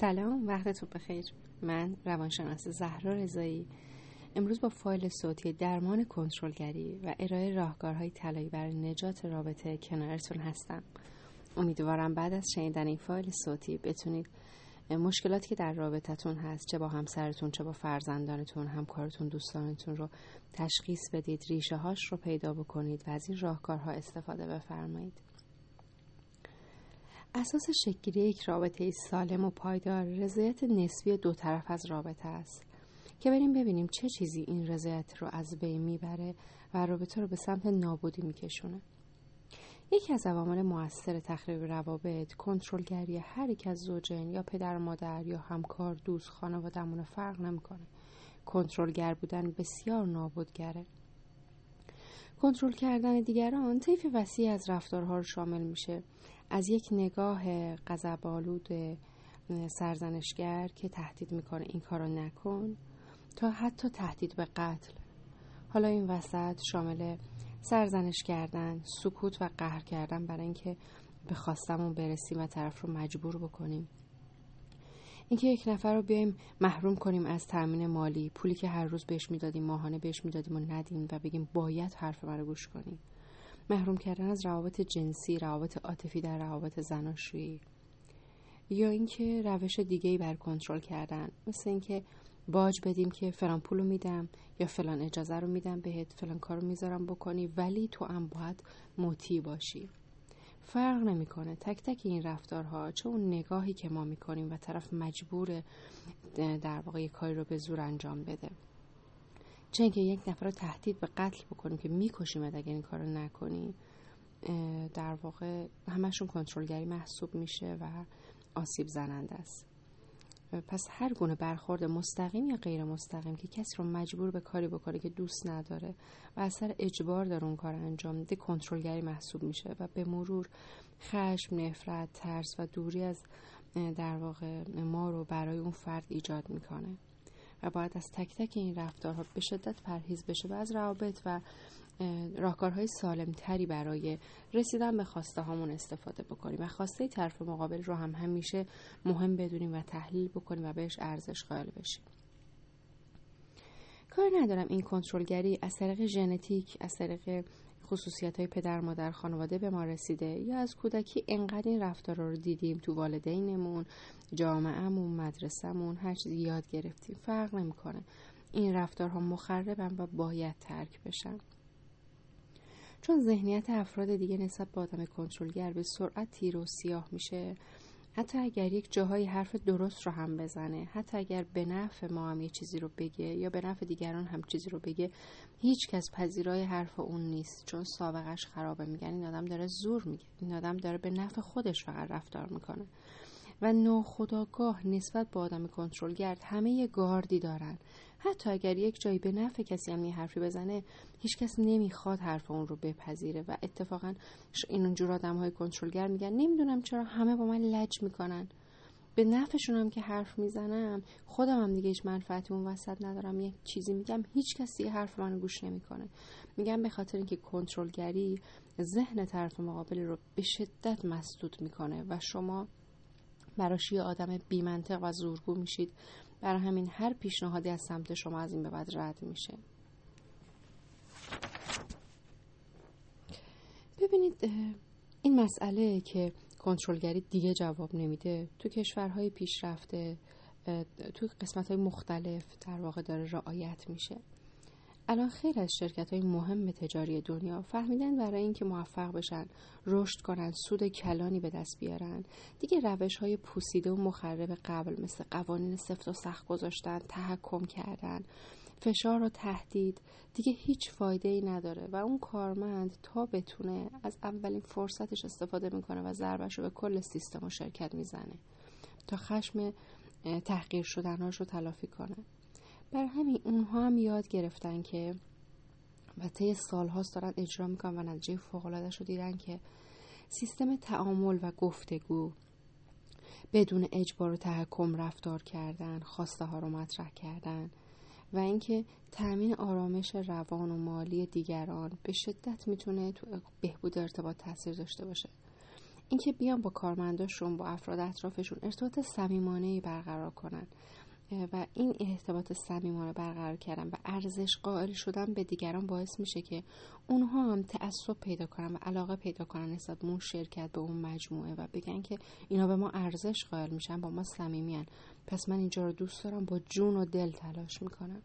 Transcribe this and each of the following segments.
سلام وقتتون بخیر. من روانشناس زهرا رضایی. امروز با فایل صوتی درمان کنترلگری و ارائه راهکارهای طلایی برای نجات رابطه کنارتون هستم. امیدوارم بعد از شنیدن این فایل صوتی بتونید مشکلاتی که در رابطتون هست چه با همسرتون چه با فرزندانتون همکارتون دوستانتون رو تشخیص بدید ریشه هاش رو پیدا بکنید و از این راهکارها استفاده بفرمایید. اساس شکلی یک رابطه سالم و پایدار رضایت نسبی دو طرف از رابطه است که بریم ببینیم چه چیزی این رضایت رو از بین می‌بره و رابطه رو به سمت نابودی میکشونه. یکی از عوامل موثر تخریب روابط کنترلگری هر یک از زوجین یا پدر مادر یا همکار دوست خانوادهمون فرق نمی‌کنه. کنترلگر بودن بسیار نابودگره. کنترل کردن دیگران طیف وسیع از رفتارها رو شامل میشه. از یک نگاه غضب‌آلود سرزنشگر که تهدید می‌کنه این کارو نکن تا حتی تهدید به قتل. حالا این وسط شامل سرزنش کردن سکوت و قهر کردن برای اینکه به خواستمون برسیم و طرف رو مجبور بکنیم. اینکه یک نفر رو بیایم محروم کنیم از تامین مالی پولی که هر روز بهش می‌دادیم ماهانه بهش می‌دادیم و ندیم و بگیم باید حرف رو گوش کنیم محروم کردن از روابط جنسی روابط عاطفی در روابط زناشویی. یا اینکه روش دیگه ای بر کنترل کردن. مثل اینکه باج بدیم که فلان پولو میدم یا فلان اجازه رو میدم بهت فلان کارو می‌ذارم بکنی ولی تو هم باید مطیع باشی. فرق نمی‌کنه. تک تک این رفتارها چه اون نگاهی که ما می‌کنیم و طرف مجبور در واقع کاری رو به زور انجام بده. چه اینکه یک نفر رو تهدید به قتل بکنیم که می‌کشیم اگر این کار رو نکنی در واقع همشون کنترلگری محسوب میشه و آسیب زننده است. پس هر گونه برخورد مستقیم یا غیر مستقیم که کسی رو مجبور به کاری بکنه که دوست نداره و اثر اجبار داره اون کار انجام میده کنترلگری محسوب میشه و به مرور خشم نفرت ترس و دوری از در واقع ما رو برای اون فرد ایجاد می‌کنه. و باید از تک تک این رفتارها به شدت پرهیز بشه و از روابط و راهکارهای سالم تری برای رسیدن به خواسته هامون استفاده بکنیم. و خواسته طرف مقابل رو هم همیشه مهم بدونیم و تحلیل بکنیم و بهش ارزش قائل بشیم. کار ندارم این کنترلگری از طریق ژنتیک از طریق خصوصیت های پدر مادر خانواده به ما رسیده یا از کودکی انقدر این رفتار رو دیدیم تو والدینمون جامعهمون مدرسهمون هر چیزی یاد گرفتیم. فرق نمی‌کنه. این رفتارها مخربن و باید ترک بشن. چون ذهنیت افراد دیگه نسبت به آدم کنترلگر به سرعت تیر و سیاه میشه حتی اگر یک جاهای حرف درست رو هم بزنه حتی اگر به نفع ما هم یه چیزی رو بگه یا به نفع دیگران هم چیزی رو بگه هیچ کس پذیرای حرف اون نیست چون سابقش خرابه. میگن این آدم داره زور میگه این آدم داره به نفع خودش فقط رفتار می‌کنه. و ناخداگاه نسبت به آدم کنترلگر همه یه گاردی دارن. حتی اگر یک جایی به نفع کسی هم یه حرفی بزنه هیچکس نمی‌خواد حرف اون رو بپذیره و اتفاقا این اونجور آدم های کنترلگر میگن نمی‌دونم چرا همه با من لج می‌کنن. به نفعشون هم که حرف می‌زنم خودم هم دیگه هیچ منفعتی اون وسط ندارم یه چیزی میگم هیچ کسی حرف من گوش نمی‌کنه. میگم به خاطر اینکه کنترلگری ذهن طرف مقابل رو به شدت مسدود می‌کنه و شما براش یه آدم بیمنطق و زورگو میشید. برای همین هر پیشنهادی از سمت شما از این به بعد رد میشه. ببینید این مسئله که کنترلگری دیگه جواب نمیده تو کشورهای پیشرفته تو قسمت های مختلف در واقع داره رعایت میشه. الان خیلی از شرکت های مهم تجاری دنیا فهمیدن برای اینکه موفق بشن رشد کنن سود کلانی به دست بیارن. دیگه روش های پوسیده و مخرب قبل مثل قوانین سفت و سخت گذاشتن تحکم کردن فشار و تهدید دیگه هیچ فایده ای نداره و اون کارمند تا بتونه از اولین فرصتش استفاده می‌کنه و ضربش رو به کل سیستم و شرکت می‌زنه تا خشم تحقیر شدنهاش رو تلافی کنه. بر همین اونها هم یاد گرفتن که و طی سالهاست دارن اجرا می‌کنن و نتیجه فوقالعادهش رو دیدن که سیستم تعامل و گفتگو بدون اجبار و تحکم رفتار کردن خواسته ها رو مطرح کردن و اینکه تأمین آرامش روان و مالی دیگران به شدت می‌تونه تو بهبود ارتباط تاثیر داشته باشه. اینکه بیان با کارمنداشون با افراد اطرافشون ارتباط صمیمانه برقرار کنن. و این ارتباط صمیمانه برقرار کردن و ارزش قائل شدن به دیگران باعث میشه که اونها هم تعصب پیدا کنن و علاقه پیدا کنن نسبت به اون شرکت به اون مجموعه و بگن که اینا به ما ارزش قائل میشن با ما صمیمیان پس من اینجا رو دوست دارم با جون و دل تلاش می‌کنم.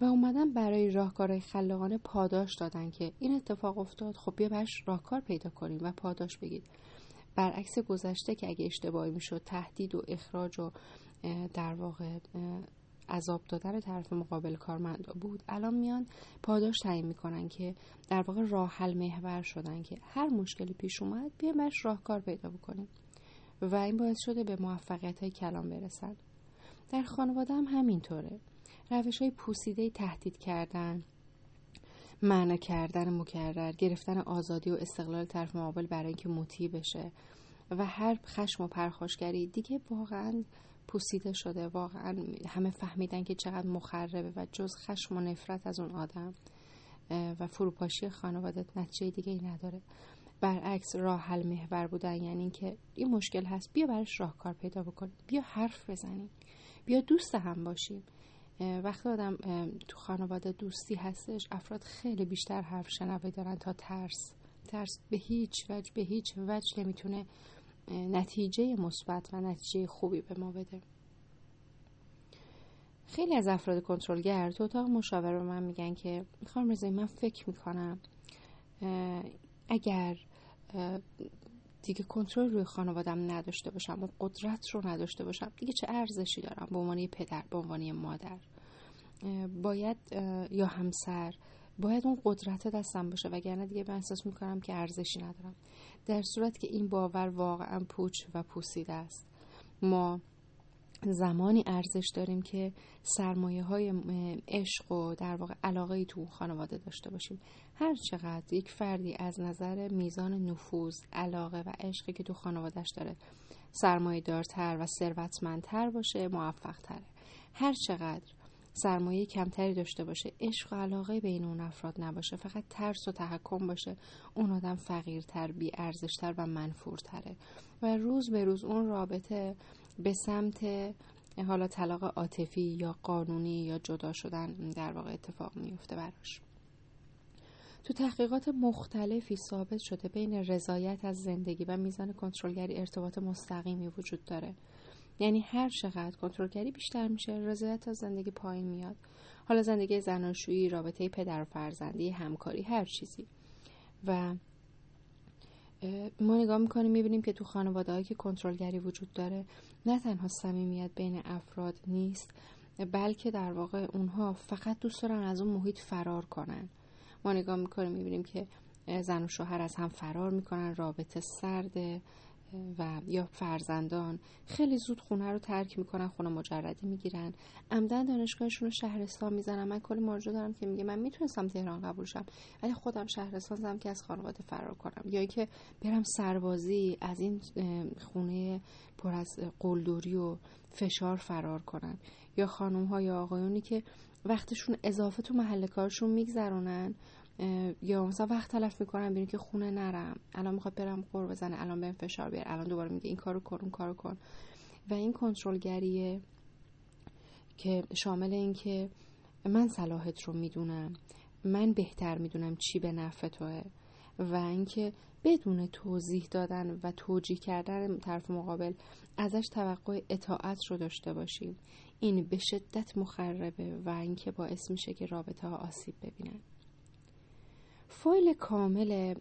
و اومدن برای راهکارهای خلاقانه پاداش دادن که این اتفاق افتاد خب بیا برش راهکار پیدا کنیم و پاداش بگید. برعکس گذشته که اگه اشتباهی می‌شد تهدید و اخراج و در واقع عذاب دادن طرف مقابل کارمند بود. الان میان پاداش تعیین می‌کنن که در واقع راه حل محور شدن که هر مشکلی پیش اومد بیا برش راهکار پیدا بکنیم. و این باعث شده به موفقیت های کلام برسن. در خانواده هم همینطوره. روش های پوسیده تهدید کردن معنا کردن مکرر گرفتن آزادی و استقلال طرف مقابل برای اینکه مطیع بشه. و هر خشم و پرخاشگری دیگه واقعا پوسیده شده. واقعا همه فهمیدن که چقدر مخربه و جز خشم و نفرت از اون آدم و فروپاشی خانواده نتیجه دیگه ای نداره. برعکس راه حل محور بودن یعنی اینکه این مشکل هست بیا براش راهکار پیدا بکنیم بیا حرف بزنیم. بیا دوست هم باشیم. وقتی آدم تو خانواده دوستی هستش افراد خیلی بیشتر حرف شنوه دارن تا ترس. ترس به هیچ وجه به هیچ وجه نمی‌تونه نتیجه مثبت و نتیجه خوبی به ما بده. خیلی از افراد کنترلگر تو اتاق مشاوره من میگن که می‌خوام رضایی من فکر می‌کنم اگر دیگه کنترل روی خانوادم نداشته باشم و قدرت رو نداشته باشم دیگه چه ارزشی دارم به عنوان پدر به عنوان مادر باید یا همسر باید اون قدرت دستم باشه وگرنه دیگه من احساس می‌کنم که ارزشی ندارم. در صورت که این باور واقعا پوچ و پوسیده است. ما زمانی ارزش داریم که سرمایه های عشق و در واقع علاقه تو خانواده داشته باشیم. هر چقدر یک فردی از نظر میزان نفوذ علاقه و عشقی که تو خانوادهش داره سرمایه دارتر و ثروتمندتر باشه موفق تره هر چقدر سرمایه کمتری داشته باشه عشق و علاقه بین اون افراد نباشه فقط ترس و تحکم باشه اون آدم فقیرتر بی ارزشتر و منفورتره. و روز به روز اون رابطه به سمت حالا طلاق عاطفی یا قانونی یا جدا شدن در واقع اتفاق میفته براش. تو تحقیقات مختلفی ثابت شده بین رضایت از زندگی و میزان کنترلگری ارتباط مستقیمی وجود داره. یعنی هر چقدر کنترلگری بیشتر میشه. رضایت از زندگی پایین میاد. حالا زندگی زناشویی رابطه پدر و فرزندی همکاری هر چیزی. و ما نگاه می‌کنیم می‌بینیم که تو خانواده که کنترلگری وجود داره نه تنها صمیمیت بین افراد نیست بلکه در واقع اونها فقط دوست دارن از اون محیط فرار کنن. ما نگاه می‌کنیم می‌بینیم که زن و شوهر از هم فرار می‌کنن رابطه سرده. و یا فرزندان خیلی زود خونه رو ترک می‌کنن خونه مجردی می‌گیرن. عمدن دانشگاهشون رو شهرستان می‌زنن. من کلی مارجو دارم که میگه من می‌تونستم تهران قبول شم ولی خودم شهرستان زدم که از خانواده فرار کنم. یا اینکه برم سربازی از این خونه پر از قلدری و فشار فرار کنم. یا خانم ها یا آقایونی که وقتشون اضافه تو محل کارشون میگذرونن. یا مثلا وقت تلف می‌کنم ببینیم که خونه نرم الان می‌خواد برم قور بزنه الان بهم فشار بیار الان دوباره میگه این کارو کن اون کارو کن. و این کنترلگریه که شامل این که من صلاحت رو می‌دونم من بهتر می‌دونم چی به نفع توه و اینکه بدون توضیح دادن و توجیه کردن طرف مقابل ازش توقع اطاعت رو داشته باشیم. این به شدت مخربه و اینکه باعث میشه که رابطه ها آسیب ببینن. فایل کامل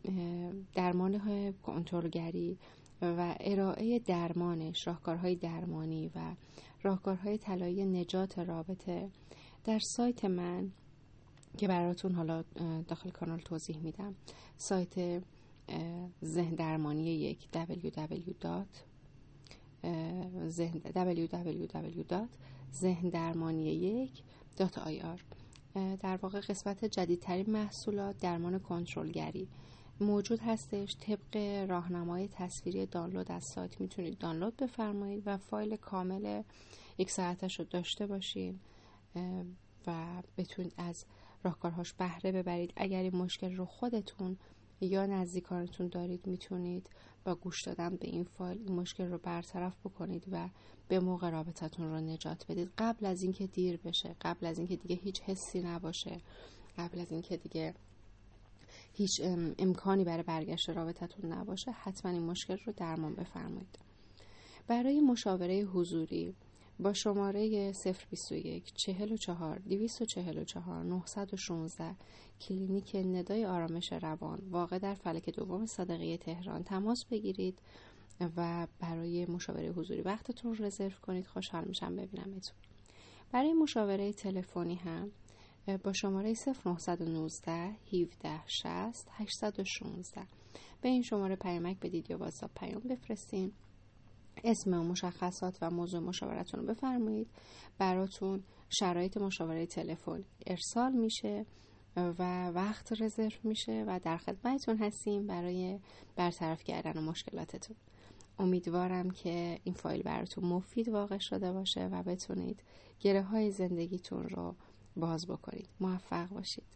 درمان کنترلگری و ارائه درمانش راهکارهای درمانی و راهکارهای طلایی نجات رابطه در سایت من که براتون حالا داخل کانال توضیح میدم. سایت ذهن درمانی یک www.ذهن یک در واقع قسمت جدیدترین محصولات درمان کنترلگری موجود هستش. طبق راهنمای تصویری دانلود از سایت می‌تونید دانلود بفرمایید و فایل کامل یک ساعتش رو داشته باشید و بتونید از راهکارهاش بهره ببرید. اگر این مشکل رو خودتون یا نزدیکانتون دارید می‌تونید با گوش دادن به این فایل این مشکل رو برطرف بکنید و به موقع رابطتون رو نجات بدید. قبل از اینکه دیر بشه قبل از اینکه دیگه هیچ حسی نباشه قبل از اینکه دیگه هیچ امکانی برای برگشت رابطتون نباشه حتما این مشکل رو درمان بفرمایید. برای مشاوره حضوری با شماره 021 44 244 916 کلینیک ندای آرامش روان واقع در فلک دوم صادقیه تهران. تماس بگیرید و برای مشاوره حضوری وقتتون رزرو کنید. خوشحال میشم ببینمتون. برای مشاوره تلفنی هم با شماره 0919 17 60 816 به این شماره پیامک بدید یا واتساپ پیام بفرستین. اسم و مشخصات و موضوع مشاورتون رو بفرمایید. براتون شرایط مشاوره تلفن ارسال میشه و وقت رزرو میشه و در خدمتتون هستیم برای برطرف کردن مشکلاتتون. امیدوارم که این فایل براتون مفید واقع شده باشه و بتونید گره های زندگیتون رو باز بکنید. موفق باشید.